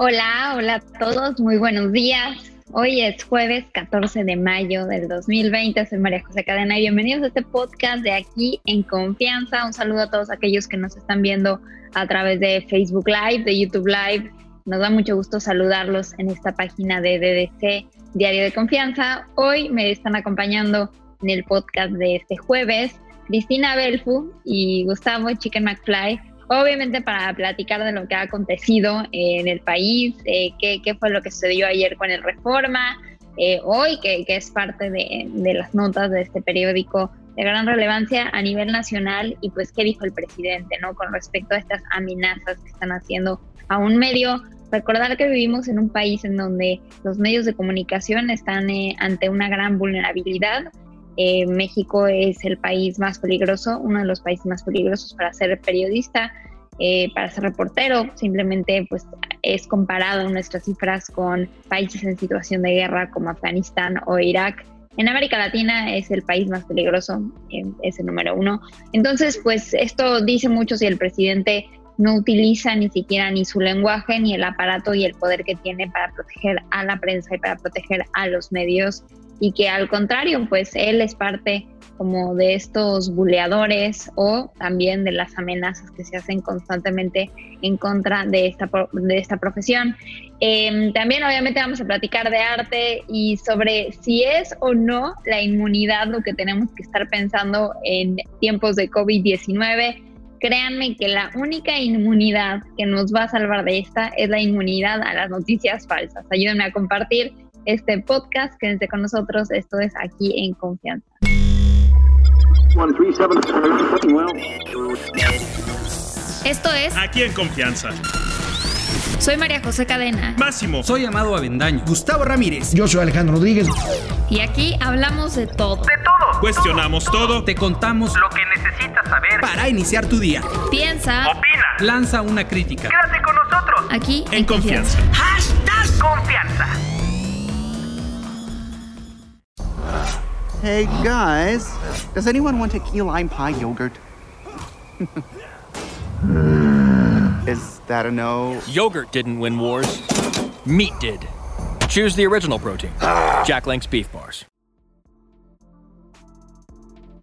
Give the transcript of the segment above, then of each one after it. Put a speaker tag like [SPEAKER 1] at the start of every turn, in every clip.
[SPEAKER 1] Hola, hola a todos, muy buenos días. Hoy es jueves 14 de mayo del 2020. Soy María José Cadena y bienvenidos a este podcast de aquí en confianza. Un saludo a todos aquellos que nos están viendo a través de Facebook Live, de YouTube Live. Nos da mucho gusto saludarlos en esta página de DDC Diario de Confianza. Hoy me están acompañando en el podcast de este jueves Cristina Belfu y Gustavo Chicken McFly obviamente para platicar de lo que ha acontecido en el país, eh, qué, fue lo que sucedió ayer con el Reforma, eh, hoy, que, es parte de, las notas de este periódico de gran relevancia a nivel nacional y pues qué dijo el presidente, ¿no? Con respecto a estas amenazas que están haciendo a un medio. Recordar que vivimos en un país en donde los medios de comunicación están eh, ante una gran vulnerabilidad. México es el país más peligroso, uno de los países más peligrosos para ser periodista. Eh, para ser reportero, simplemente pues es comparado nuestras cifras con países en situación de guerra como Afganistán o Irak. En América Latina es el país más peligroso, eh, es el número uno. Entonces, pues esto dice mucho si el presidente no utiliza ni siquiera ni su lenguaje, ni el aparato y el poder que tiene para proteger a la prensa y para proteger a los medios, y que al contrario, pues él es parte como de estos buleadores o también de las amenazas que se hacen constantemente en contra de esta, de esta profesión. Em, también obviamente vamos a platicar de arte y sobre si es o no la inmunidad lo que tenemos que estar pensando en tiempos de COVID-19. Créanme que la única inmunidad que nos va a salvar de esta es la inmunidad a las noticias falsas. Ayúdenme a compartir este podcast, quédense con nosotros, esto es aquí en confianza.
[SPEAKER 2] Esto es
[SPEAKER 3] Aquí en Confianza.
[SPEAKER 2] Soy María José Cadena.
[SPEAKER 3] Máximo.
[SPEAKER 4] Soy Amado Avendaño.
[SPEAKER 5] Gustavo Ramírez.
[SPEAKER 6] Yo soy Alejandro Rodríguez.
[SPEAKER 2] Y aquí hablamos de todo.
[SPEAKER 7] De todo.
[SPEAKER 3] Cuestionamos todo.
[SPEAKER 4] Te contamos
[SPEAKER 7] lo que necesitas saber
[SPEAKER 4] para iniciar tu día.
[SPEAKER 2] Piensa.
[SPEAKER 7] Opina.
[SPEAKER 4] Lanza una crítica.
[SPEAKER 7] Quédate con nosotros.
[SPEAKER 2] Aquí
[SPEAKER 3] en, confianza.
[SPEAKER 7] Hashtag confianza.
[SPEAKER 8] Hey guys, does anyone want a key lime pie yogurt? Is that a no?
[SPEAKER 9] Yogurt didn't win wars. Meat did. Choose the original protein. Jack Link's Beef Bars.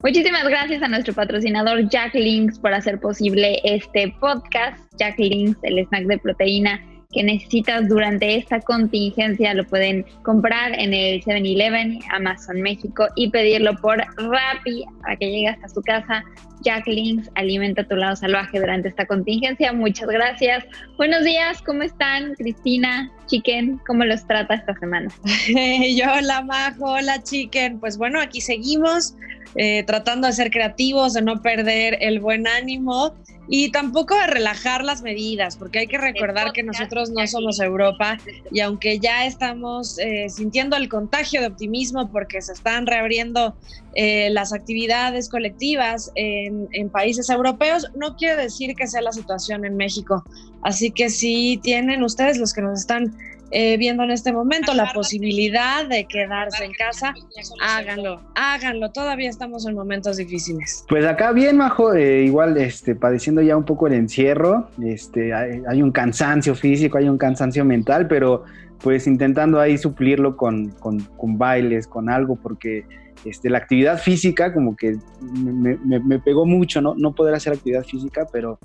[SPEAKER 1] Muchísimas gracias a nuestro patrocinador Jack Links por hacer posible este podcast. Jack Links, el snack de proteína que necesitas durante esta contingencia lo pueden comprar en el 7-Eleven, Amazon México y pedirlo por Rappi para que llegue hasta su casa. Jack Links, alimenta tu lado salvaje durante esta contingencia. Muchas gracias. Buenos días, ¿cómo están? Cristina, Chicken, ¿cómo los trata esta semana?
[SPEAKER 10] Yo, hola Majo, hola Chicken. Pues bueno, aquí seguimos eh, tratando de ser creativos, de no perder el buen ánimo y tampoco de relajar las medidas, porque hay que recordar que nosotros no somos Europa y aunque ya estamos eh, sintiendo el contagio de optimismo porque se están reabriendo eh, las actividades colectivas en, en, países europeos, no quiere decir que sea la situación en México. Así que si tienen ustedes los que nos están eh, viendo en este momento la posibilidad de quedarse en casa, háganlo, háganlo. Todavía estamos en momentos difíciles.
[SPEAKER 5] Pues acá bien, Majo, eh, igual este, padeciendo ya un poco el encierro, este, hay, un cansancio físico, hay un cansancio mental, pero pues intentando ahí suplirlo con, con, bailes, con algo, porque este, la actividad física como que me, me, pegó mucho, ¿no? No poder hacer actividad física, pero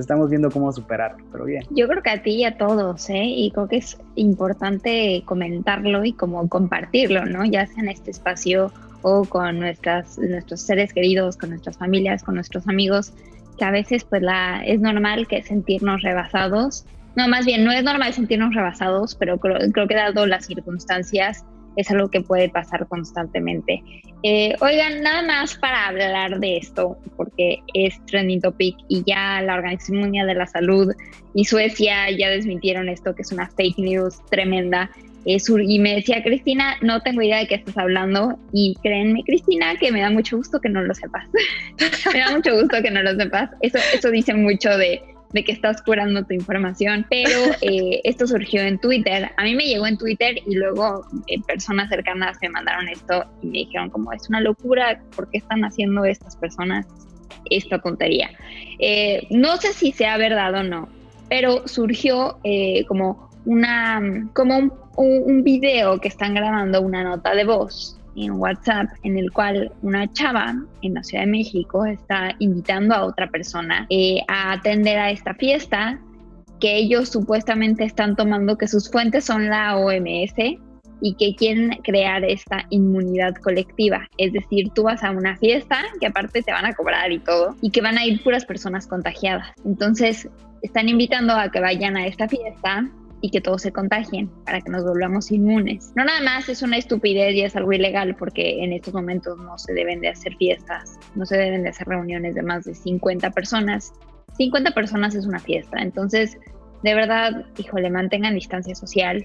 [SPEAKER 5] estamos viendo cómo superarlo, pero bien.
[SPEAKER 1] Yo creo que a ti y a todos, ¿eh? Y creo que es importante comentarlo y como compartirlo, ¿no? Ya sea en este espacio o con nuestras, nuestros seres queridos, con nuestras familias, con nuestros amigos, que a veces pues la, es normal que sentirnos rebasados. No, más bien, no es normal sentirnos rebasados, pero creo, creo que dado las circunstancias, es algo que puede pasar constantemente. Eh, oigan, nada más para hablar de esto, porque es trending topic y ya la Organización Mundial de la Salud y Suecia ya desmintieron esto, que es una fake news tremenda. Eh, y me decía, Cristina, no tengo idea de qué estás hablando. Y créenme, Cristina, que me da mucho gusto que no lo sepas. me da mucho gusto que no lo sepas. Eso, eso dice mucho de, de que estás curando tu información, pero eh, esto surgió en Twitter. A mí me llegó en Twitter y luego eh, personas cercanas me mandaron esto y me dijeron como es una locura, ¿por qué están haciendo estas personas esta tontería? Eh, no sé si sea verdad o no, pero surgió como una, como un, un video que están grabando una nota de voz en WhatsApp en el cual una chava en la Ciudad de México está invitando a otra persona eh, a atender a esta fiesta que ellos supuestamente están tomando que sus fuentes son la OMS y que quieren crear esta inmunidad colectiva. Es decir, tú vas a una fiesta que aparte te van a cobrar y todo y que van a ir puras personas contagiadas. Entonces, están invitando a que vayan a esta fiesta y que todos se contagien para que nos volvamos inmunes. No nada más es una estupidez y es algo ilegal porque en estos momentos no se deben de hacer fiestas, no se deben de hacer reuniones de más de 50 personas. 50 personas es una fiesta, entonces de verdad, híjole, mantengan distancia social.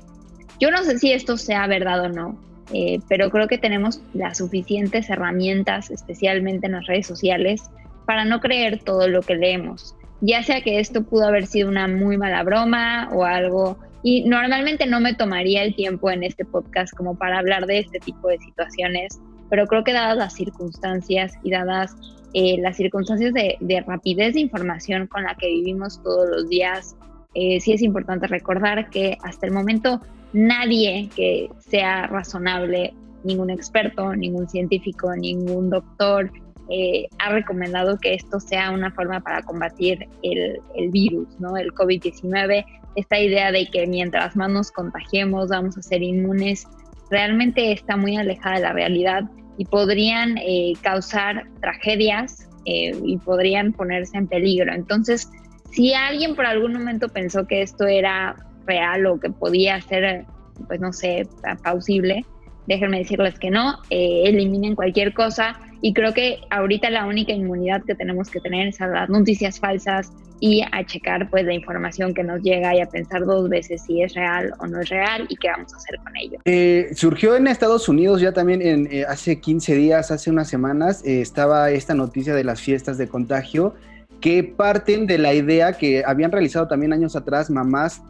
[SPEAKER 1] Yo no sé si esto sea verdad o no, eh, pero creo que tenemos las suficientes herramientas, especialmente en las redes sociales, para no creer todo lo que leemos. Ya sea que esto pudo haber sido una muy mala broma o algo y normalmente no me tomaría el tiempo en este podcast como para hablar de este tipo de situaciones, pero creo que dadas las circunstancias y dadas eh, las circunstancias de, rapidez de información con la que vivimos todos los días, eh, sí es importante recordar que hasta el momento nadie que sea razonable, ningún experto, ningún científico, ningún doctor, eh, ha recomendado que esto sea una forma para combatir el, el virus, ¿no? El COVID-19 esta idea de que mientras más nos contagiemos vamos a ser inmunes, realmente está muy alejada de la realidad y podrían eh, causar tragedias eh, y podrían ponerse en peligro. Entonces, si alguien por algún momento pensó que esto era real o que podía ser, pues no sé, plausible, déjenme decirles que no, eh, eliminen cualquier cosa y creo que ahorita la única inmunidad que tenemos que tener es a las noticias falsas y a checar pues la información que nos llega y a pensar dos veces si es real o no es real y qué vamos a hacer con ello.
[SPEAKER 5] Eh, surgió en Estados Unidos ya también en, eh, hace 15 días, hace unas semanas, eh, estaba esta noticia de las fiestas de contagio que parten de la idea que habían realizado también años atrás mamás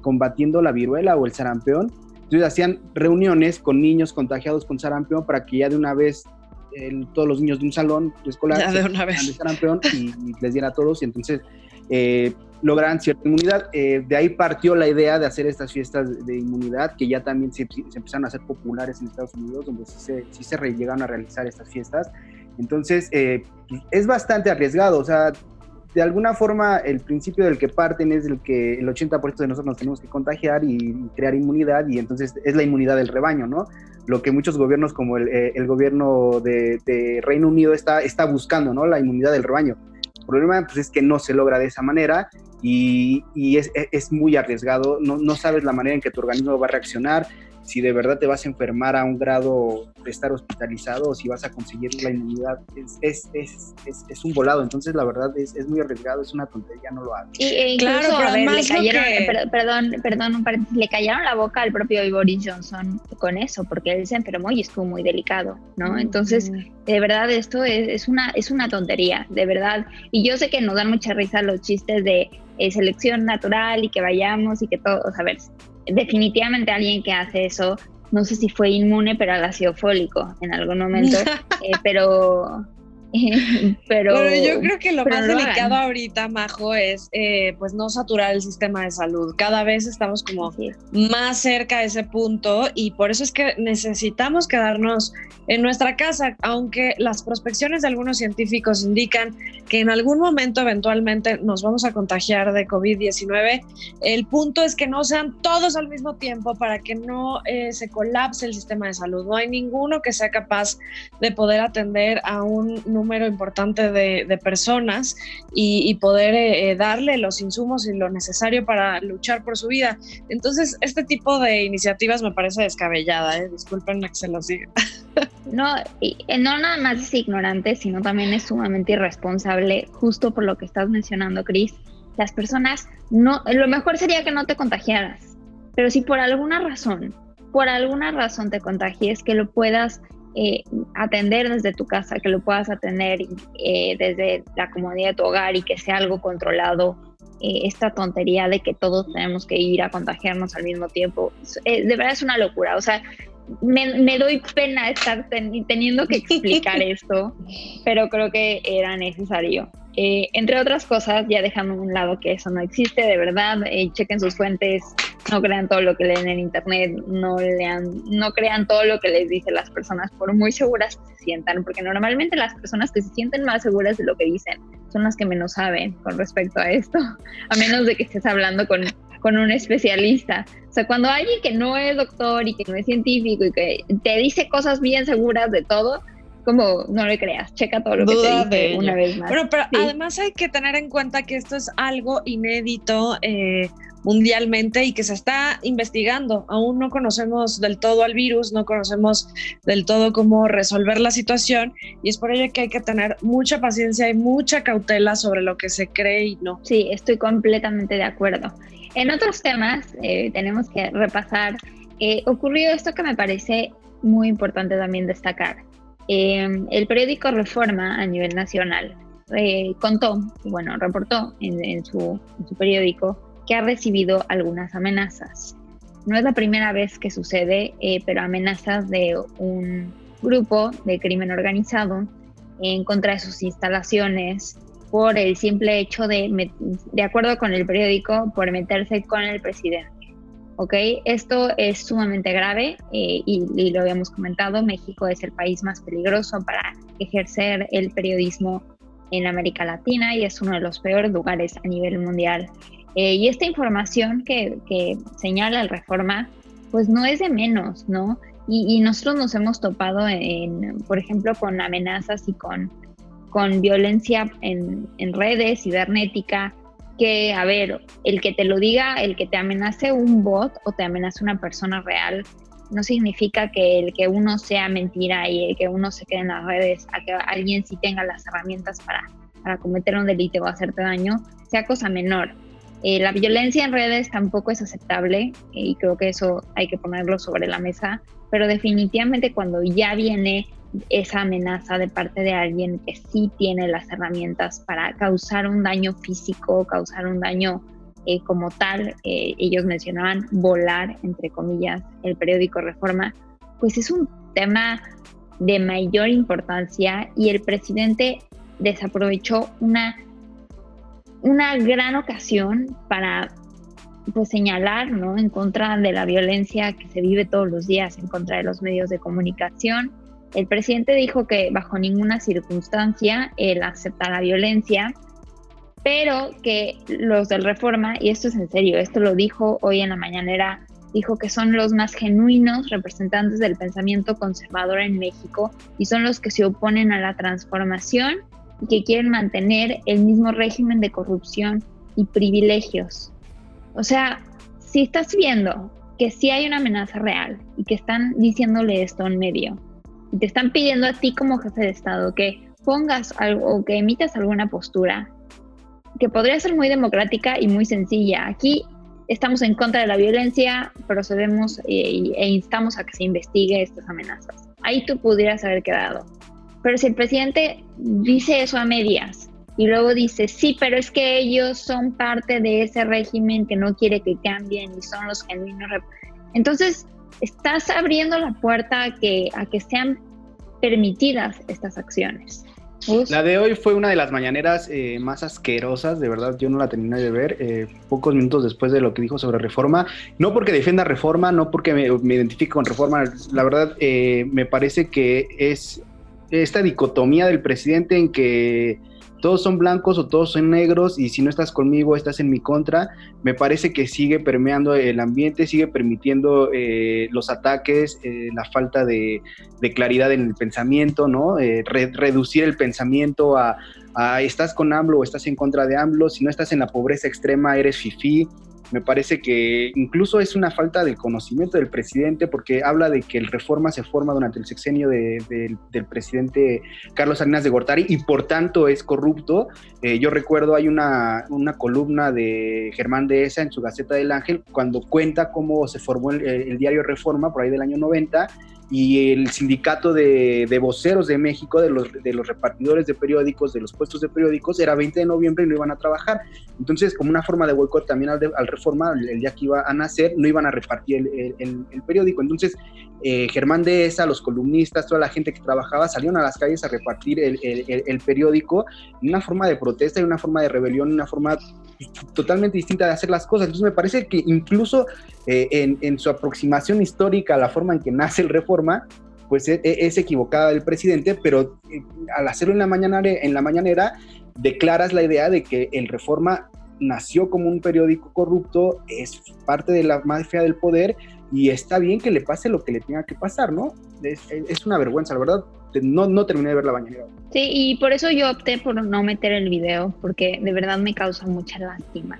[SPEAKER 5] combatiendo la viruela o el sarampión. Entonces hacían reuniones con niños contagiados con sarampión para que ya de una vez todos los niños de un salón escolar
[SPEAKER 10] ya de una vez.
[SPEAKER 5] y, les diera a todos y entonces eh, logran cierta inmunidad. Eh, de ahí partió la idea de hacer estas fiestas de inmunidad que ya también se, empezaron a hacer populares en Estados Unidos, donde sí se, sí se llegaron a realizar estas fiestas. Entonces, eh, pues, es bastante arriesgado, o sea, de alguna forma el principio del que parten es el que el 80% de nosotros nos tenemos que contagiar y, crear inmunidad y entonces es la inmunidad del rebaño, ¿no? Lo que muchos gobiernos como el, eh, gobierno de, de, Reino Unido está, está buscando, ¿no? La inmunidad del rebaño. El problema pues, es que no se logra de esa manera y, y es, es, muy arriesgado, no, no sabes la manera en que tu organismo va a reaccionar, si de verdad te vas a enfermar a un grado de estar hospitalizado o si vas a conseguir la inmunidad, es, es, es, es un volado. Entonces, la verdad es, muy arriesgado, es una tontería, no lo hagas.
[SPEAKER 1] Y, e claro, a ver, le cayeron, perdón, perdón, un le cayeron la boca al propio Boris Johnson con eso, porque él se enfermó y estuvo muy delicado, ¿no? Entonces, de verdad, esto es, una, es una tontería, de verdad. Y yo sé que nos dan mucha risa los chistes de eh, selección natural y que vayamos y que todos, a ver, definitivamente alguien que hace eso, no sé si fue inmune, pero al ácido fólico en algún momento, eh, pero pero,
[SPEAKER 10] yo creo que lo más delicado ahorita, Majo, es eh, pues no saturar el sistema de salud. Cada vez estamos como más cerca de ese punto y por eso es que necesitamos quedarnos en nuestra casa, aunque las prospecciones de algunos científicos indican que en algún momento eventualmente nos vamos a contagiar de COVID-19. El punto es que no sean todos al mismo tiempo para que no eh, se colapse el sistema de salud. No hay ninguno que sea capaz de poder atender a un número número importante de, personas y, poder eh, eh, darle los insumos y lo necesario para luchar por su vida. Entonces, este tipo de iniciativas me parece descabellada, ¿eh? que se lo diga.
[SPEAKER 1] No, no nada más es ignorante, sino también es sumamente irresponsable, justo por lo que estás mencionando, Cris. Las personas, no, lo mejor sería que no te contagiaras, pero si por alguna razón, por alguna razón te contagies, que lo puedas eh, atender desde tu casa, que lo puedas atender eh, desde la comodidad de tu hogar y que sea algo controlado. Eh, esta tontería de que todos tenemos que ir a contagiarnos al mismo tiempo, de verdad es una locura. O sea, me, doy pena estar teniendo que explicar esto, pero creo que era necesario. entre otras cosas, ya dejando a un lado que eso no existe, de verdad, chequen sus fuentes, no crean todo lo que leen en internet, no lean, no crean todo lo que les dicen las personas, por muy seguras que se sientan, porque normalmente las personas que se sienten más seguras de lo que dicen son las que menos saben con respecto a esto, a menos de que estés hablando con, con un especialista. O sea, cuando alguien que no es doctor y que no es científico y que te dice cosas bien seguras de todo, como no le creas, checa todo lo que te
[SPEAKER 10] de
[SPEAKER 1] dice una vez más.
[SPEAKER 10] Bueno, pero
[SPEAKER 1] Sí.
[SPEAKER 10] además hay que tener en cuenta que esto es algo inédito eh, mundialmente y que se está investigando. Aún no conocemos del todo al virus, no conocemos del todo cómo resolver la situación y es por ello que hay que tener mucha paciencia y mucha cautela sobre lo que se cree y no.
[SPEAKER 1] Sí, estoy completamente de acuerdo. En otros temas eh, tenemos que repasar. eh, ocurrió esto que me parece muy importante también destacar. Eh, el periódico Reforma a nivel nacional eh, contó, bueno, reportó en, en su periódico que ha recibido algunas amenazas. No es la primera vez que sucede, eh, pero amenazas de un grupo de crimen organizado en contra de sus instalaciones por el simple hecho de, de acuerdo con el periódico, por meterse con el presidente. ¿Ok? Esto es sumamente grave eh, y, y lo habíamos comentado, México es el país más peligroso para ejercer el periodismo en América Latina y es uno de los peores lugares a nivel mundial. Eh, y esta información que, señala el Reforma, pues no es de menos, ¿no? Y, y nosotros nos hemos topado en, por ejemplo, con amenazas y con, con violencia en, en redes, cibernética, que, a ver, el que te lo diga, el que te amenace un bot o te amenace una persona real, no significa que el que uno sea mentira y el que uno se quede en las redes, a que alguien sí tenga las herramientas para, para cometer un delito o hacerte daño, sea cosa menor. Eh, la violencia en redes tampoco es aceptable eh, y creo que eso hay que ponerlo sobre la mesa, pero definitivamente cuando ya viene esa amenaza de parte de alguien que sí tiene las herramientas para causar un daño físico, causar un daño eh, como tal, ellos mencionaban volar, entre comillas, el periódico Reforma, pues es un tema de mayor importancia y el presidente desaprovechó una, una gran ocasión para pues señalar ¿no? en contra de la violencia que se vive todos los días en contra de los medios de comunicación. El presidente dijo que bajo ninguna circunstancia él acepta la violencia, pero que los del Reforma, y esto es en serio, esto lo dijo hoy en la mañanera, dijo que son los más genuinos representantes del pensamiento conservador en México y son los que se oponen a la transformación y que quieren mantener el mismo régimen de corrupción y privilegios. O sea, si estás viendo que sí hay una amenaza real y que están diciéndole esto en medio y te están pidiendo a ti como jefe de Estado que pongas algo o que emitas alguna postura que podría ser muy democrática y muy sencilla. Aquí estamos en contra de la violencia, procedemos e, e instamos a que se investigue estas amenazas. Ahí tú pudieras haber quedado. Pero si el presidente dice eso a medias y luego dice, sí, pero es que ellos son parte de ese régimen que no quiere que cambien y son los genuinos. Entonces, estás abriendo la puerta a que, a que sean permitidas estas acciones.
[SPEAKER 5] Gus. La de hoy fue una de las mañaneras eh, más asquerosas, de verdad, yo no la terminé de ver, eh, pocos minutos después de lo que dijo sobre reforma, no porque defienda reforma, no porque me, me identifique con reforma, la verdad eh, me parece que es esta dicotomía del presidente en que todos son blancos o todos son negros y si no estás conmigo estás en mi contra, me parece que sigue permeando el ambiente, sigue permitiendo eh, los ataques, eh, la falta de, claridad en el pensamiento, ¿no? Eh, re, reducir el pensamiento a, a, estás con AMLO o estás en contra de AMLO, si no estás en la pobreza extrema eres fifí. Me parece que incluso es una falta de conocimiento del presidente porque habla de que el reforma se forma durante el sexenio de, de, del presidente Carlos Salinas de Gortari y por tanto es corrupto. Eh, yo recuerdo hay una, una, columna de Germán de Esa en su Gaceta del Ángel cuando cuenta cómo se formó el, el diario Reforma por ahí del año 90 y el sindicato de, de, voceros de México, de los, de los repartidores de periódicos, de los puestos de periódicos, era 20 de noviembre y no iban a trabajar. Entonces, como una forma de boicot también al, al Reforma, el, día que iba a nacer, no iban a repartir el, el, el periódico. Entonces, eh, Germán Dehesa, los columnistas, toda la gente que trabajaba salieron a las calles a repartir el, el- el- periódico una forma de protesta, en una forma de rebelión, una forma totalmente distinta de hacer las cosas. Entonces me parece que incluso eh, en, su aproximación histórica a la forma en que nace el Reforma, pues e- e- es, equivocada del presidente, pero eh, al hacerlo en la, mañanera, en la mañanera, declaras la idea de que el Reforma nació como un periódico corrupto, es parte de la mafia del poder y está bien que le pase lo que le tenga que pasar, ¿no? Es, una vergüenza, la verdad. No, no terminé de ver la bañera.
[SPEAKER 1] Sí, y por eso yo opté por no meter el video, porque de verdad me causa mucha lástima.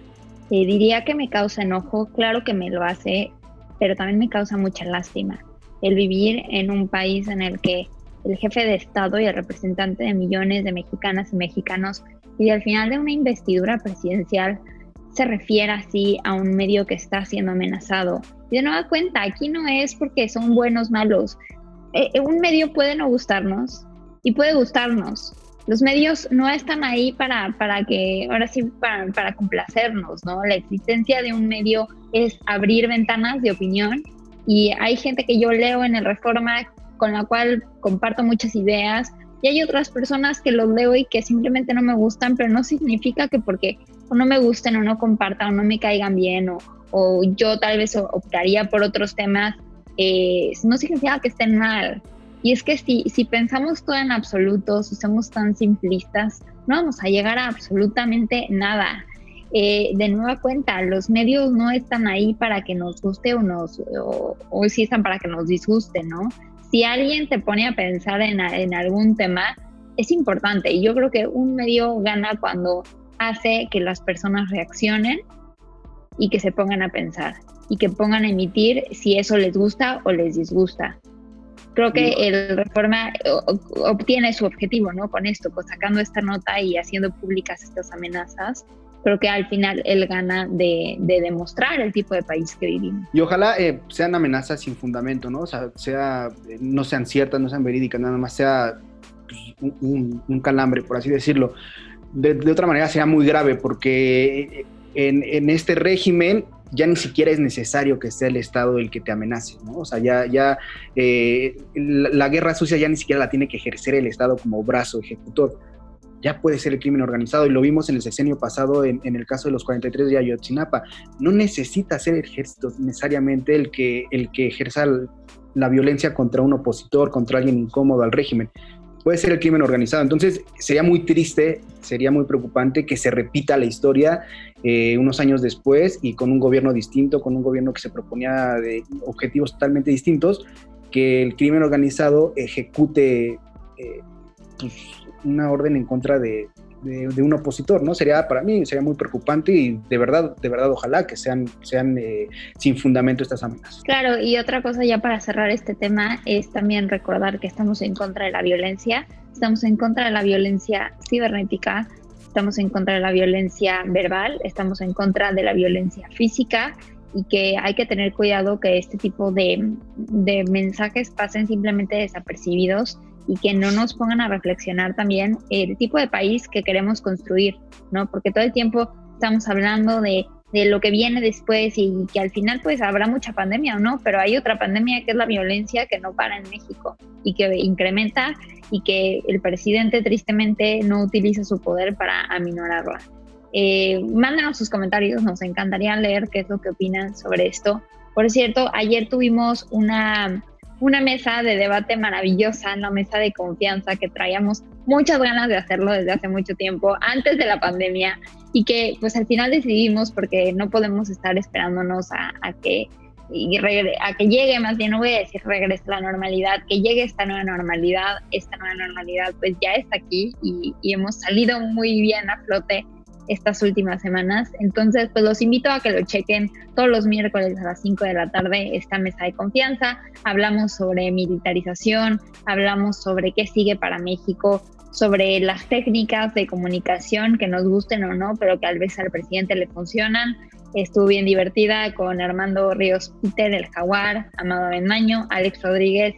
[SPEAKER 1] Eh, diría que me causa enojo, claro que me lo hace, pero también me causa mucha lástima el vivir en un país en el que el jefe de Estado y el representante de millones de mexicanas y mexicanos y al final de una investidura presidencial se refiere así a un medio que está siendo amenazado. Y de nueva cuenta, aquí no es porque son buenos malos. Eh, un medio puede no gustarnos y puede gustarnos. Los medios no están ahí para, para que, ahora sí, para, para complacernos, ¿no? La existencia de un medio es abrir ventanas de opinión y hay gente que yo leo en el Reforma con la cual comparto muchas ideas y hay otras personas que los leo y que simplemente no me gustan, pero no significa que porque o no me gusten o no compartan o no me caigan bien o, o yo tal vez optaría por otros temas, eh, no significa que estén mal. Y es que si, si pensamos todo en absoluto, si somos tan simplistas, no vamos a llegar a absolutamente nada. Eh, de nueva cuenta, los medios no están ahí para que nos guste o, nos, o, o sí están para que nos disguste, ¿no? Si alguien te pone a pensar en, en algún tema, es importante. Y yo creo que un medio gana cuando hace que las personas reaccionen y que se pongan a pensar y que pongan a emitir si eso les gusta o les disgusta. Creo que el Reforma obtiene su objetivo, ¿no? Con esto, pues sacando esta nota y haciendo públicas estas amenazas, creo que al final él gana de, de, demostrar el tipo de país que vivimos.
[SPEAKER 5] Y ojalá eh, sean amenazas sin fundamento, ¿no? O sea, sea, no sean ciertas, no sean verídicas, nada más sea pues, un, un, calambre, por así decirlo. De, de, otra manera sería muy grave porque en, este régimen ya ni siquiera es necesario que sea el Estado el que te amenace, ¿no? O sea, ya, ya eh, la, la guerra sucia ya ni siquiera la tiene que ejercer el Estado como brazo ejecutor ya puede ser el crimen organizado y lo vimos en el sexenio pasado en, en, el caso de los 43 de Ayotzinapa. No necesita ser el ejército necesariamente el que, el que ejerza la violencia contra un opositor, contra alguien incómodo al régimen. Puede ser el crimen organizado. Entonces sería muy triste, sería muy preocupante que se repita la historia eh, unos años después y con un gobierno distinto, con un gobierno que se proponía de objetivos totalmente distintos, que el crimen organizado ejecute eh, pues, una orden en contra de, de, un opositor, ¿no? Sería para mí, sería muy preocupante y de verdad, de verdad, ojalá que sean, sean eh, sin fundamento estas amenazas.
[SPEAKER 1] Claro, y otra cosa ya para cerrar este tema es también recordar que estamos en contra de la violencia, estamos en contra de la violencia cibernética, estamos en contra de la violencia verbal, estamos en contra de la violencia física y que hay que tener cuidado que este tipo de, de mensajes pasen simplemente desapercibidos y que no nos pongan a reflexionar también el tipo de país que queremos construir, ¿no? Porque todo el tiempo estamos hablando de, de, lo que viene después y que al final pues habrá mucha pandemia o no, pero hay otra pandemia que es la violencia que no para en México y que incrementa y que el presidente tristemente no utiliza su poder para aminorarla. Eh, sus comentarios, nos encantaría leer qué es lo que opinan sobre esto. Por cierto, ayer tuvimos una una mesa de debate maravillosa, una mesa de confianza que traíamos muchas ganas de hacerlo desde hace mucho tiempo, antes de la pandemia, y que pues al final decidimos porque no podemos estar esperándonos a, a que y a que llegue, más bien no voy a decir regrese la normalidad, que llegue esta nueva normalidad, esta nueva normalidad pues ya está aquí y, y hemos salido muy bien a flote estas últimas semanas. Entonces, pues los invito a que lo chequen todos los miércoles a las 5 de la tarde, esta mesa de confianza. Hablamos sobre militarización, hablamos sobre qué sigue para México, sobre las técnicas de comunicación que nos gusten o no, pero que a veces al presidente le funcionan. Estuvo bien divertida con Armando Ríos Peter, el Jaguar, Amado Benmaño, Alex Rodríguez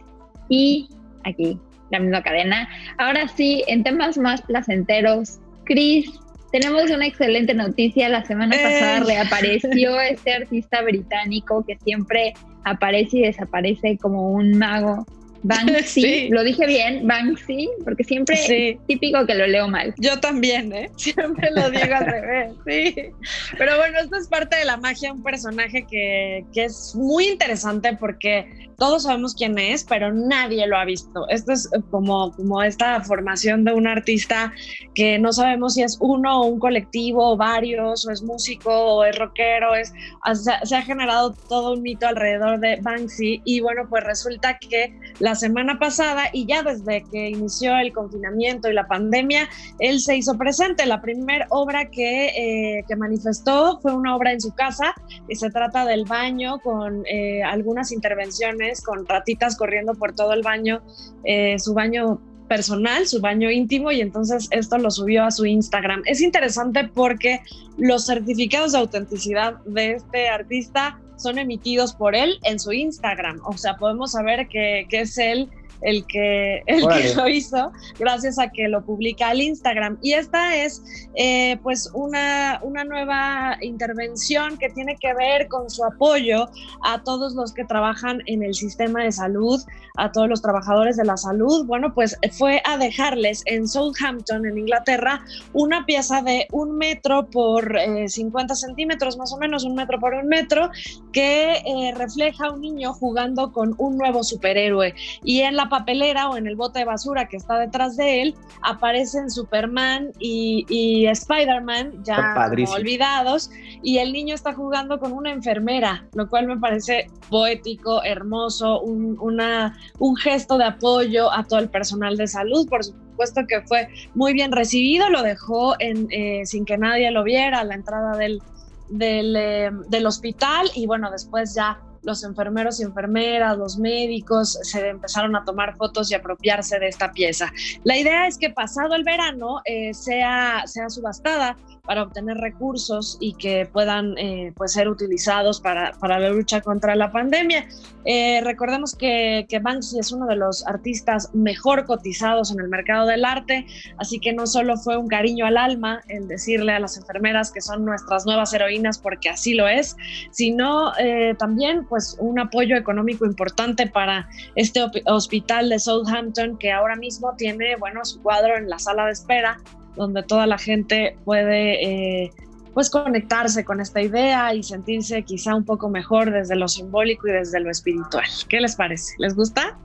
[SPEAKER 1] y aquí, la misma cadena. Ahora sí, en temas más placenteros, Cris, tenemos una excelente noticia. La semana pasada reapareció este artista británico que siempre aparece y desaparece como un mago. Banksy,
[SPEAKER 10] Sí.
[SPEAKER 1] lo dije bien, Banksy, porque siempre
[SPEAKER 10] Sí.
[SPEAKER 1] es típico que lo leo mal.
[SPEAKER 10] Yo también, ¿eh? Siempre lo digo al revés, sí. Pero bueno, esto es parte de la magia, un personaje que, que es muy interesante porque todos sabemos quién es, pero nadie lo ha visto. Esto es como, como esta formación de un artista que no sabemos si es uno o un colectivo o varios, o es músico o es rockero, es, o sea, se ha generado todo un mito alrededor de Banksy y bueno, pues resulta que la semana pasada y ya desde que inició el confinamiento y la pandemia, él se hizo presente. La primera obra que, eh, que manifestó fue una obra en su casa y se trata del baño con eh, algunas intervenciones con ratitas corriendo por todo el baño, eh, su baño personal, su baño íntimo y entonces esto lo subió a su Instagram. Es interesante porque los certificados de autenticidad de este artista son emitidos por él en su Instagram, o sea, podemos saber que, que es él el que, el que lo hizo gracias a que lo publica al Instagram. Y esta es eh, pues una, una nueva intervención que tiene que ver con su apoyo a todos los que trabajan en el sistema de salud, a todos los trabajadores de la salud. Bueno, pues fue a dejarles en Southampton, en Inglaterra, una pieza de un metro por eh, 50 centímetros, más o menos un metro por un metro, que eh, refleja a un niño jugando con un nuevo superhéroe. Y en la papelera o en el bote de basura que está detrás de él aparecen Superman y, y Spider-Man ya olvidados y el niño está jugando con una enfermera, lo cual me parece poético, hermoso, un, una, un gesto de apoyo a todo el personal de salud. Por supuesto que fue muy bien recibido, lo dejó en, eh, sin que nadie lo viera a la entrada del, del, eh, del hospital y bueno, después ya los enfermeros y enfermeras, los médicos se empezaron a tomar fotos y apropiarse de esta pieza. La idea es que pasado el verano eh, sea, sea subastada para obtener recursos y que puedan eh, pues ser utilizados para, para, la lucha contra la pandemia. Eh, recordemos que, Banksy es uno de los artistas mejor cotizados en el mercado del arte, así que no solo fue un cariño al alma el decirle a las enfermeras que son nuestras nuevas heroínas porque así lo es, sino eh, también pues un apoyo económico importante para este hospital de Southampton que ahora mismo tiene bueno su cuadro en la sala de espera donde toda la gente puede eh, pues conectarse con esta idea y sentirse quizá un poco mejor desde lo simbólico y desde lo espiritual. ¿Qué les parece? ¿Les gusta?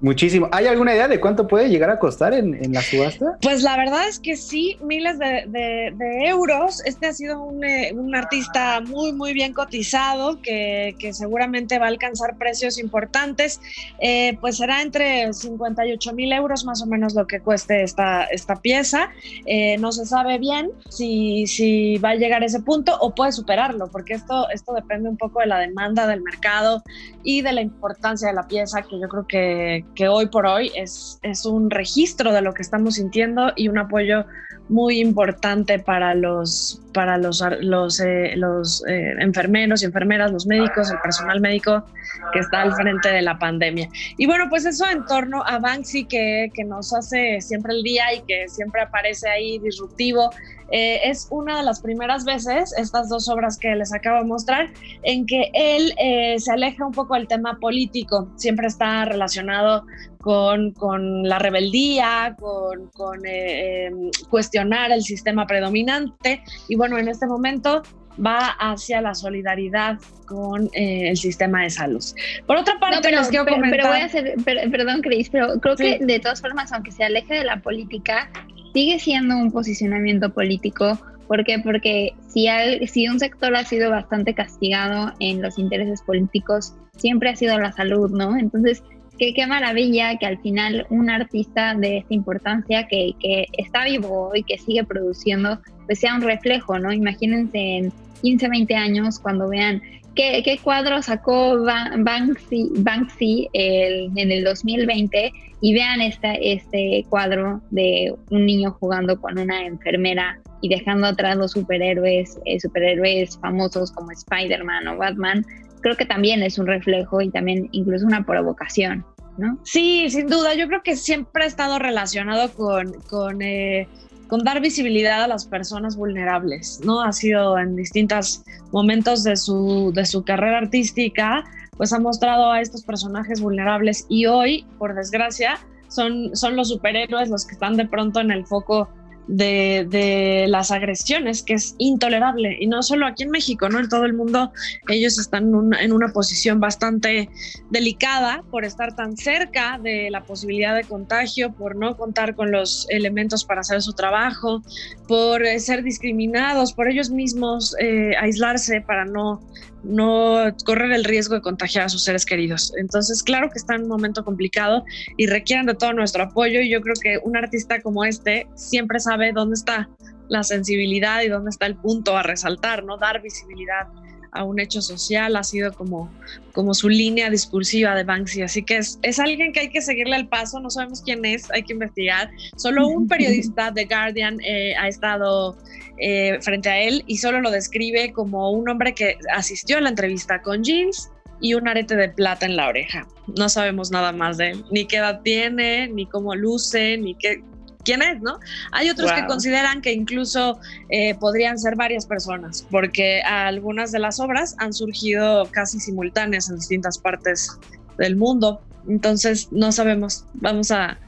[SPEAKER 5] Muchísimo. ¿Hay alguna idea de cuánto puede llegar a costar en, la subasta?
[SPEAKER 10] Pues la verdad es que sí, miles de euros. Este ha sido un, eh, un, artista muy, muy bien cotizado que, que, seguramente va a alcanzar precios importantes. Eh, pues será entre 58 mil euros más o menos lo que cueste esta, esta pieza. Eh, no se sabe bien si, si va a llegar a ese punto o puede superarlo, porque esto, esto depende un poco de la demanda del mercado y de la importancia de la pieza, que yo creo que que hoy por hoy es, es un registro de lo que estamos sintiendo y un apoyo muy importante para los, para los, los, eh, eh, enfermeros y enfermeras, los médicos, el personal médico que está al frente de la pandemia. Y bueno, pues eso en torno a Banksy que, que nos hace siempre el día y que siempre aparece ahí disruptivo. Eh, es una de las primeras veces, estas dos obras que les acabo de mostrar, en que él eh, se aleja un poco del tema político, siempre está relacionado con, con la rebeldía, con, con eh, cuestionar el sistema predominante y bueno, en este momento va hacia la solidaridad con eh, el sistema de salud. Por otra parte,
[SPEAKER 1] no, pero,
[SPEAKER 10] les quiero
[SPEAKER 1] pero,
[SPEAKER 10] comentar...
[SPEAKER 1] pero voy a hacer, per, perdón, Cris, pero creo sí. que de todas formas, aunque se aleje de la política, sigue siendo un posicionamiento político. ¿Por qué? Porque si, hay, si un sector ha sido bastante castigado en los intereses políticos, siempre ha sido la salud, ¿no? Entonces, qué, qué maravilla que al final un artista de esta importancia que, que está vivo y que sigue produciendo, pues sea un reflejo, ¿no? Imagínense en 15, 20 años cuando vean qué, qué cuadro sacó Banksy, Banksy el, en el 2020 y vean esta, este cuadro de un niño jugando con una enfermera y dejando atrás los superhéroes, eh, superhéroes famosos como Spider-Man o Batman, creo que también es un reflejo y también incluso una provocación, ¿no?
[SPEAKER 10] Sí, sin duda, yo creo que siempre ha estado relacionado con, con, eh, con dar visibilidad a las personas vulnerables, ¿no? Ha sido en distintos momentos de su, de su carrera artística, pues ha mostrado a estos personajes vulnerables y hoy, por desgracia, son, son los superhéroes los que están de pronto en el foco de, las agresiones, que es intolerable. Y no solo aquí en México, ¿no? En todo el mundo ellos están en una, posición bastante delicada por estar tan cerca de la posibilidad de contagio, por no contar con los elementos para hacer su trabajo, por eh, ser discriminados, por ellos mismos eh, aislarse para no no correr el riesgo de contagiar a sus seres queridos. Entonces, claro que está en un momento complicado y requieren de todo nuestro apoyo y yo creo que un artista como este siempre sabe dónde está la sensibilidad y dónde está el punto a resaltar, ¿no? Dar visibilidad a un hecho social, ha sido como, como su línea discursiva de Banksy. Así que es, es alguien que hay que seguirle el paso, no sabemos quién es, hay que investigar. Solo un periodista de Guardian eh, ha estado eh, frente a él y solo lo describe como un hombre que asistió a la entrevista con jeans y un arete de plata en la oreja. No sabemos nada más de él, ni qué edad tiene, ni cómo luce, ni qué, quién es, ¿no? Hay otros que consideran que incluso eh, podrían ser varias personas, porque algunas de las obras han surgido casi simultáneas en distintas partes del mundo. Entonces, no sabemos. Vamos a,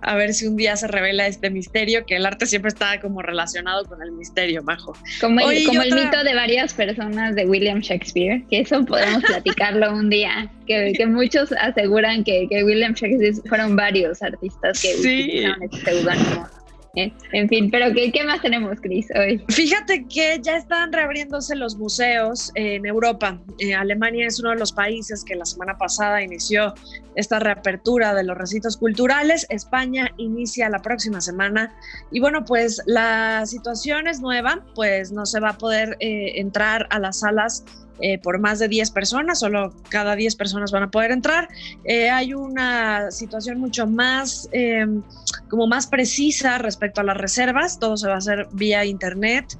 [SPEAKER 10] a ver si un día se revela este misterio, que el arte siempre está como relacionado con el misterio, Majo.
[SPEAKER 1] Como el, como el mito de varias personas de William Shakespeare, que eso podemos platicarlo un día, que, que muchos aseguran que, que, William Shakespeare fueron varios artistas que
[SPEAKER 10] sí.
[SPEAKER 1] utilizaron este seudónimo. En fin, pero ¿qué, ¿qué, más tenemos, Cris, hoy?
[SPEAKER 10] Fíjate que ya están reabriéndose los museos en Europa. Eh, Alemania es uno de los países que la semana pasada inició esta reapertura de los recintos culturales. España inicia la próxima semana. Y bueno, pues la situación es nueva, pues no se va a poder eh, entrar a las salas eh, por más de 10 personas, solo cada 10 personas van a poder entrar. Eh, hay una situación mucho más, eh, como más precisa respecto a las reservas, todo se va a hacer vía internet,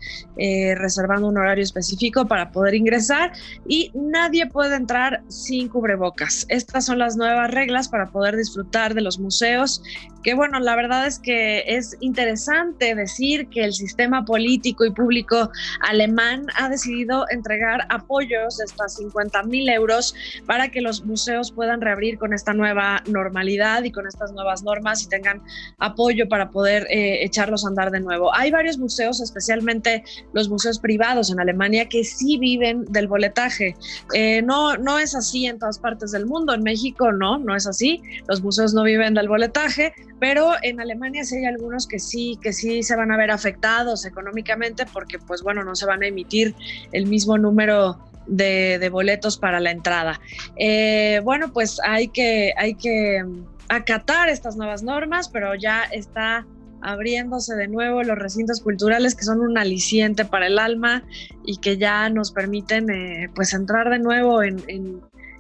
[SPEAKER 10] reservando un horario específico para poder ingresar y nadie puede entrar sin cubrebocas. Estas son las nuevas reglas para poder disfrutar de los museos, que bueno, la verdad es que es interesante decir que el sistema político y público alemán ha decidido entregar apoyo de hasta 50 mil euros para que los museos puedan reabrir con esta nueva normalidad y con estas nuevas normas y tengan apoyo para poder eh, echarlos a andar de nuevo. Hay varios museos, especialmente los museos privados en Alemania, que sí viven del boletaje. Eh, no, no es así en todas partes del mundo. En México no, no es así. Los museos no viven del boletaje, pero en Alemania sí hay algunos que sí, que sí se van a ver afectados económicamente porque, pues bueno, no se van a emitir el mismo número de, boletos para la entrada. Eh, bueno, pues hay que, hay que acatar estas nuevas normas, pero ya está abriéndose de nuevo los recintos culturales que son un aliciente para el alma y que ya nos permiten eh, pues entrar de nuevo en,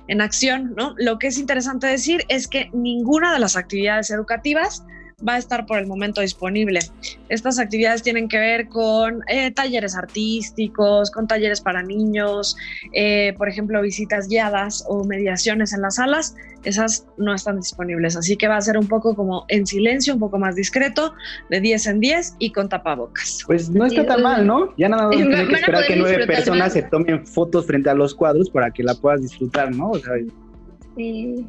[SPEAKER 10] en acción, ¿no? Lo que es interesante decir es que ninguna de las actividades educativas va a estar por el momento disponible. Estas actividades tienen que ver con eh, talleres artísticos, con talleres para niños, eh, por ejemplo, visitas guiadas o mediaciones en las salas. Esas no están disponibles, así que va a ser un poco como en silencio, un poco más discreto, de 10 en 10 y con tapabocas.
[SPEAKER 5] Pues no está tan mal, ¿no? Ya nada más que esperar que nueve personas se tomen fotos frente a los cuadros para que la puedas disfrutar, ¿no? O sea,
[SPEAKER 1] sí.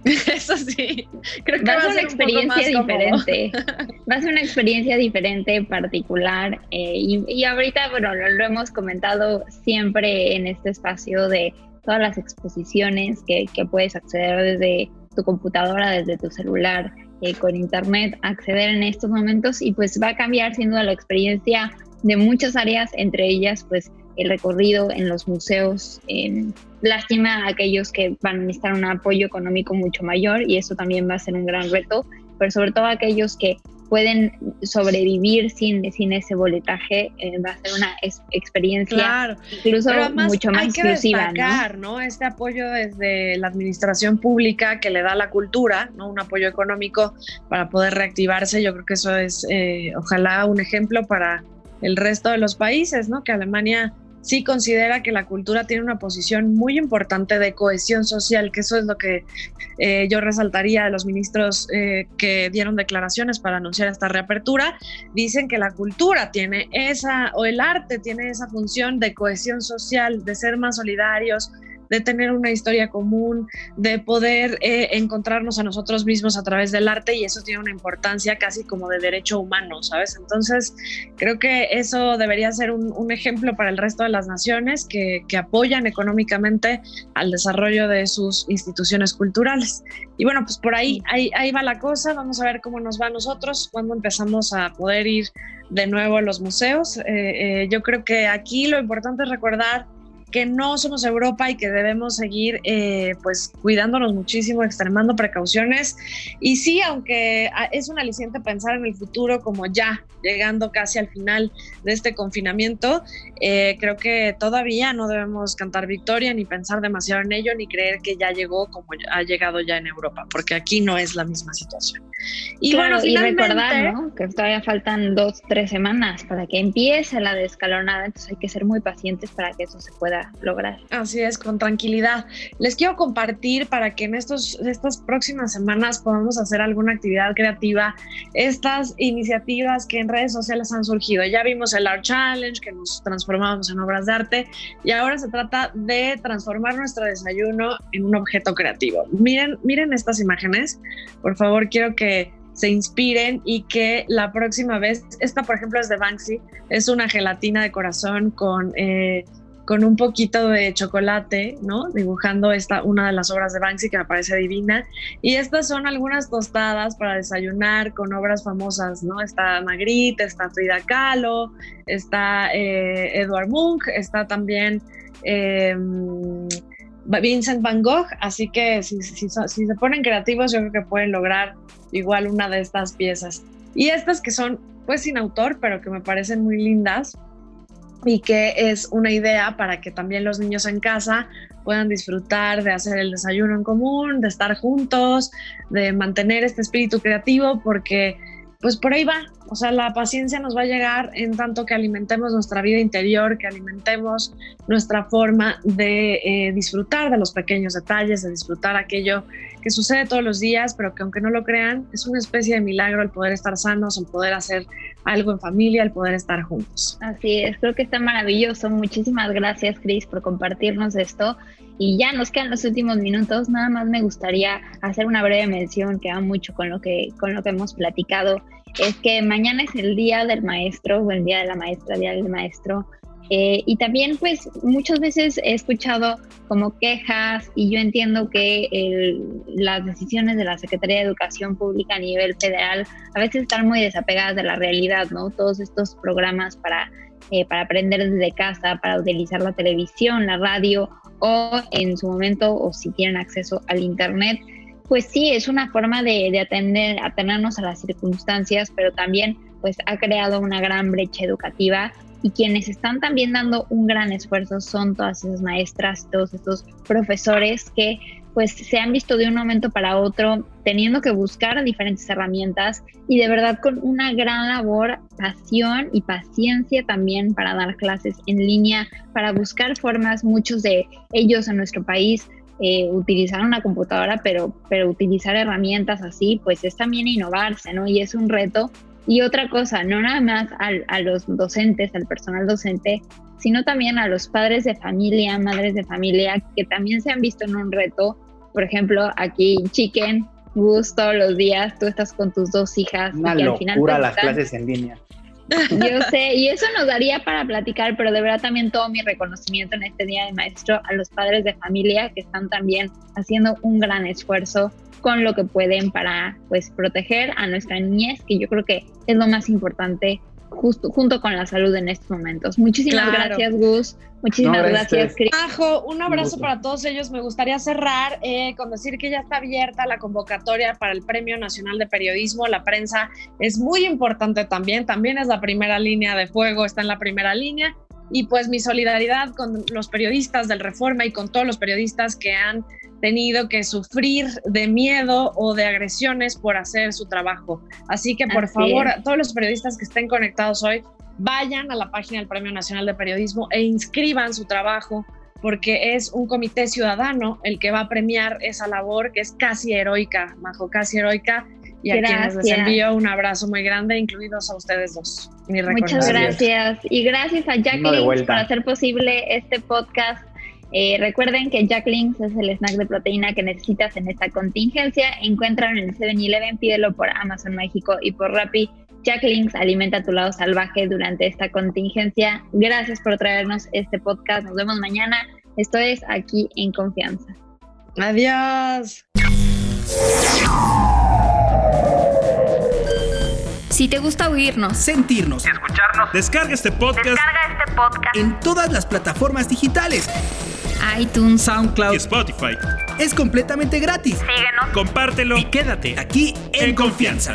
[SPEAKER 10] Eso sí,
[SPEAKER 1] creo que va, a ser una experiencia diferente. va a ser una experiencia diferente, particular. Eh, y, ahorita, bueno, lo, hemos comentado siempre en este espacio de todas las exposiciones que, que puedes acceder desde tu computadora, desde tu celular, eh, con internet, acceder en estos momentos y pues va a cambiar sin duda la experiencia de muchas áreas, entre ellas pues el recorrido en los museos. Lástima a aquellos que van a necesitar un apoyo económico mucho mayor y eso también va a ser un gran reto, pero sobre todo aquellos que pueden sobrevivir sin, sin ese boletaje, eh, va a ser una experiencia incluso mucho más
[SPEAKER 10] hay que
[SPEAKER 1] exclusiva.
[SPEAKER 10] ¿no? Este apoyo desde la administración pública que le da la cultura, ¿no? un apoyo económico para poder reactivarse, yo creo que eso es, eh, ojalá, un ejemplo para el resto de los países, ¿no? Que Alemania sí considera que la cultura tiene una posición muy importante de cohesión social, que eso es lo que eh, yo resaltaría de los ministros eh, que dieron declaraciones para anunciar esta reapertura. Dicen que la cultura tiene esa, o el arte tiene esa función de cohesión social, de ser más solidarios, de tener una historia común, de poder eh, encontrarnos a nosotros mismos a través del arte y eso tiene una importancia casi como de derecho humano, ¿sabes? Entonces, creo que eso debería ser un, ejemplo para el resto de las naciones que, apoyan económicamente al desarrollo de sus instituciones culturales. Y bueno, pues por ahí, ahí, ahí va la cosa, vamos a ver cómo nos va a nosotros, cuando empezamos a poder ir de nuevo a los museos. Eh, eh, yo creo que aquí lo importante es recordar que no somos Europa y que debemos seguir eh, pues cuidándonos muchísimo, extremando precauciones. Y sí, aunque ah, es un aliciente pensar en el futuro como ya llegando casi al final de este confinamiento, eh, creo que todavía no debemos cantar victoria ni pensar demasiado en ello ni creer que ya llegó como ha llegado ya en Europa, porque aquí no es la misma situación.
[SPEAKER 1] Y bueno, y recordar que todavía faltan dos, tres semanas para que empiece la descalonada, entonces hay que ser muy pacientes para que eso se pueda lograr.
[SPEAKER 10] Así es, con tranquilidad. Les quiero compartir para que en estos, estas próximas semanas podamos hacer alguna actividad creativa, estas iniciativas que en redes sociales han surgido. Ya vimos el Art Challenge, que nos transformamos en obras de arte, y ahora se trata de transformar nuestro desayuno en un objeto creativo. Miren, miren estas imágenes. Por favor, quiero que se inspiren y que la próxima vez, esta por ejemplo es de Banksy, es una gelatina de corazón con, eh, con un poquito de chocolate, ¿no? Dibujando esta, una de las obras de Banksy que me parece divina. Y estas son algunas tostadas para desayunar con obras famosas, ¿no? Está Magritte, está Frida Kahlo, está eh, Edward Munch, está también... Eh, Vincent Van Gogh, así que si, si, se ponen creativos yo creo que pueden lograr igual una de estas piezas. Y estas que son pues sin autor, pero que me parecen muy lindas y que es una idea para que también los niños en casa puedan disfrutar de hacer el desayuno en común, de estar juntos, de mantener este espíritu creativo, porque pues por ahí va. O sea, la paciencia nos va a llegar en tanto que alimentemos nuestra vida interior, que alimentemos nuestra forma de eh, disfrutar de los pequeños detalles, de disfrutar aquello que sucede todos los días, pero que aunque no lo crean, es una especie de milagro el poder estar sanos, el poder hacer algo en familia, el poder estar juntos.
[SPEAKER 1] Así es, creo que está maravilloso. Muchísimas gracias, Cris, por compartirnos esto. Y ya nos quedan los últimos minutos. Nada más me gustaría hacer una breve mención que va mucho con lo que, con lo que hemos platicado. Es que mañana es el día del maestro o el día de la maestra, día del maestro. Eh, y también, pues, muchas veces he escuchado como quejas y yo entiendo que las decisiones de la Secretaría de Educación Pública a nivel federal a veces están muy desapegadas de la realidad, ¿no? Todos estos programas para, eh, para aprender desde casa, para utilizar la televisión, la radio o en su momento, o si tienen acceso al Internet, pues sí, es una forma de, de atender, atenernos a las circunstancias, pero también pues ha creado una gran brecha educativa y quienes están también dando un gran esfuerzo son todas esas maestras, todos estos profesores que pues se han visto de un momento para otro teniendo que buscar diferentes herramientas y de verdad con una gran labor, pasión y paciencia también para dar clases en línea, para buscar formas, muchos de ellos en nuestro país eh, utilizar una computadora, pero, pero utilizar herramientas así, pues es también innovarse, ¿no? Y es un reto y otra cosa, no nada más a los docentes, al personal docente, sino también a los padres de familia, madres de familia, que también se han visto en un reto. Por ejemplo, aquí Chicken, Gus, todos los días tú estás con tus dos hijas.
[SPEAKER 5] Una y locura al final las clases en línea.
[SPEAKER 1] Yo sé, y eso nos daría para platicar, pero de verdad también todo mi reconocimiento en este Día de Maestro a los padres de familia que están también haciendo un gran esfuerzo con lo que pueden para pues proteger a nuestra niñez, que yo creo que es lo más importante justo junto con la salud en estos momentos. Muchísimas gracias, Gus. Muchísimas gracias, Cris.
[SPEAKER 10] un abrazo para todos ellos. Me gustaría cerrar eh, con decir que ya está abierta la convocatoria para el Premio Nacional de Periodismo. La prensa es muy importante también. También es la primera línea de fuego, está en la primera línea. Y pues mi solidaridad con los periodistas del Reforma y con todos los periodistas que han tenido que sufrir de miedo o de agresiones por hacer su trabajo. Así que por favor, todos los periodistas que estén conectados hoy, vayan a la página del Premio Nacional de Periodismo e inscriban su trabajo porque es un comité ciudadano el que va a premiar esa labor que es casi heroica, Majo, casi heroica. Y a quienes les
[SPEAKER 1] Gracias.
[SPEAKER 10] envío un abrazo muy grande, incluidos a ustedes dos. Mi
[SPEAKER 1] Muchas gracias. Y gracias a Links
[SPEAKER 5] vuelta.
[SPEAKER 1] por hacer posible este podcast. Eh, recuerden que Jack Links es el snack de proteína que necesitas en esta contingencia. Encuentran en el 7-Eleven, pídelo por Amazon México y por Rappi. Jack Links alimenta tu lado salvaje durante esta contingencia. Gracias por traernos este podcast. Nos vemos mañana. Esto es aquí en confianza.
[SPEAKER 10] Adiós.
[SPEAKER 2] Si te gusta oírnos,
[SPEAKER 4] Sentirnos
[SPEAKER 7] Escucharnos.
[SPEAKER 3] Descarga este podcast
[SPEAKER 7] Descarga este podcast.
[SPEAKER 4] en todas las plataformas digitales.
[SPEAKER 2] iTunes,
[SPEAKER 3] y
[SPEAKER 4] SoundCloud
[SPEAKER 3] Spotify.
[SPEAKER 4] es completamente gratis.
[SPEAKER 7] Síguenos.
[SPEAKER 3] Compártelo
[SPEAKER 4] Y quédate aquí en confianza.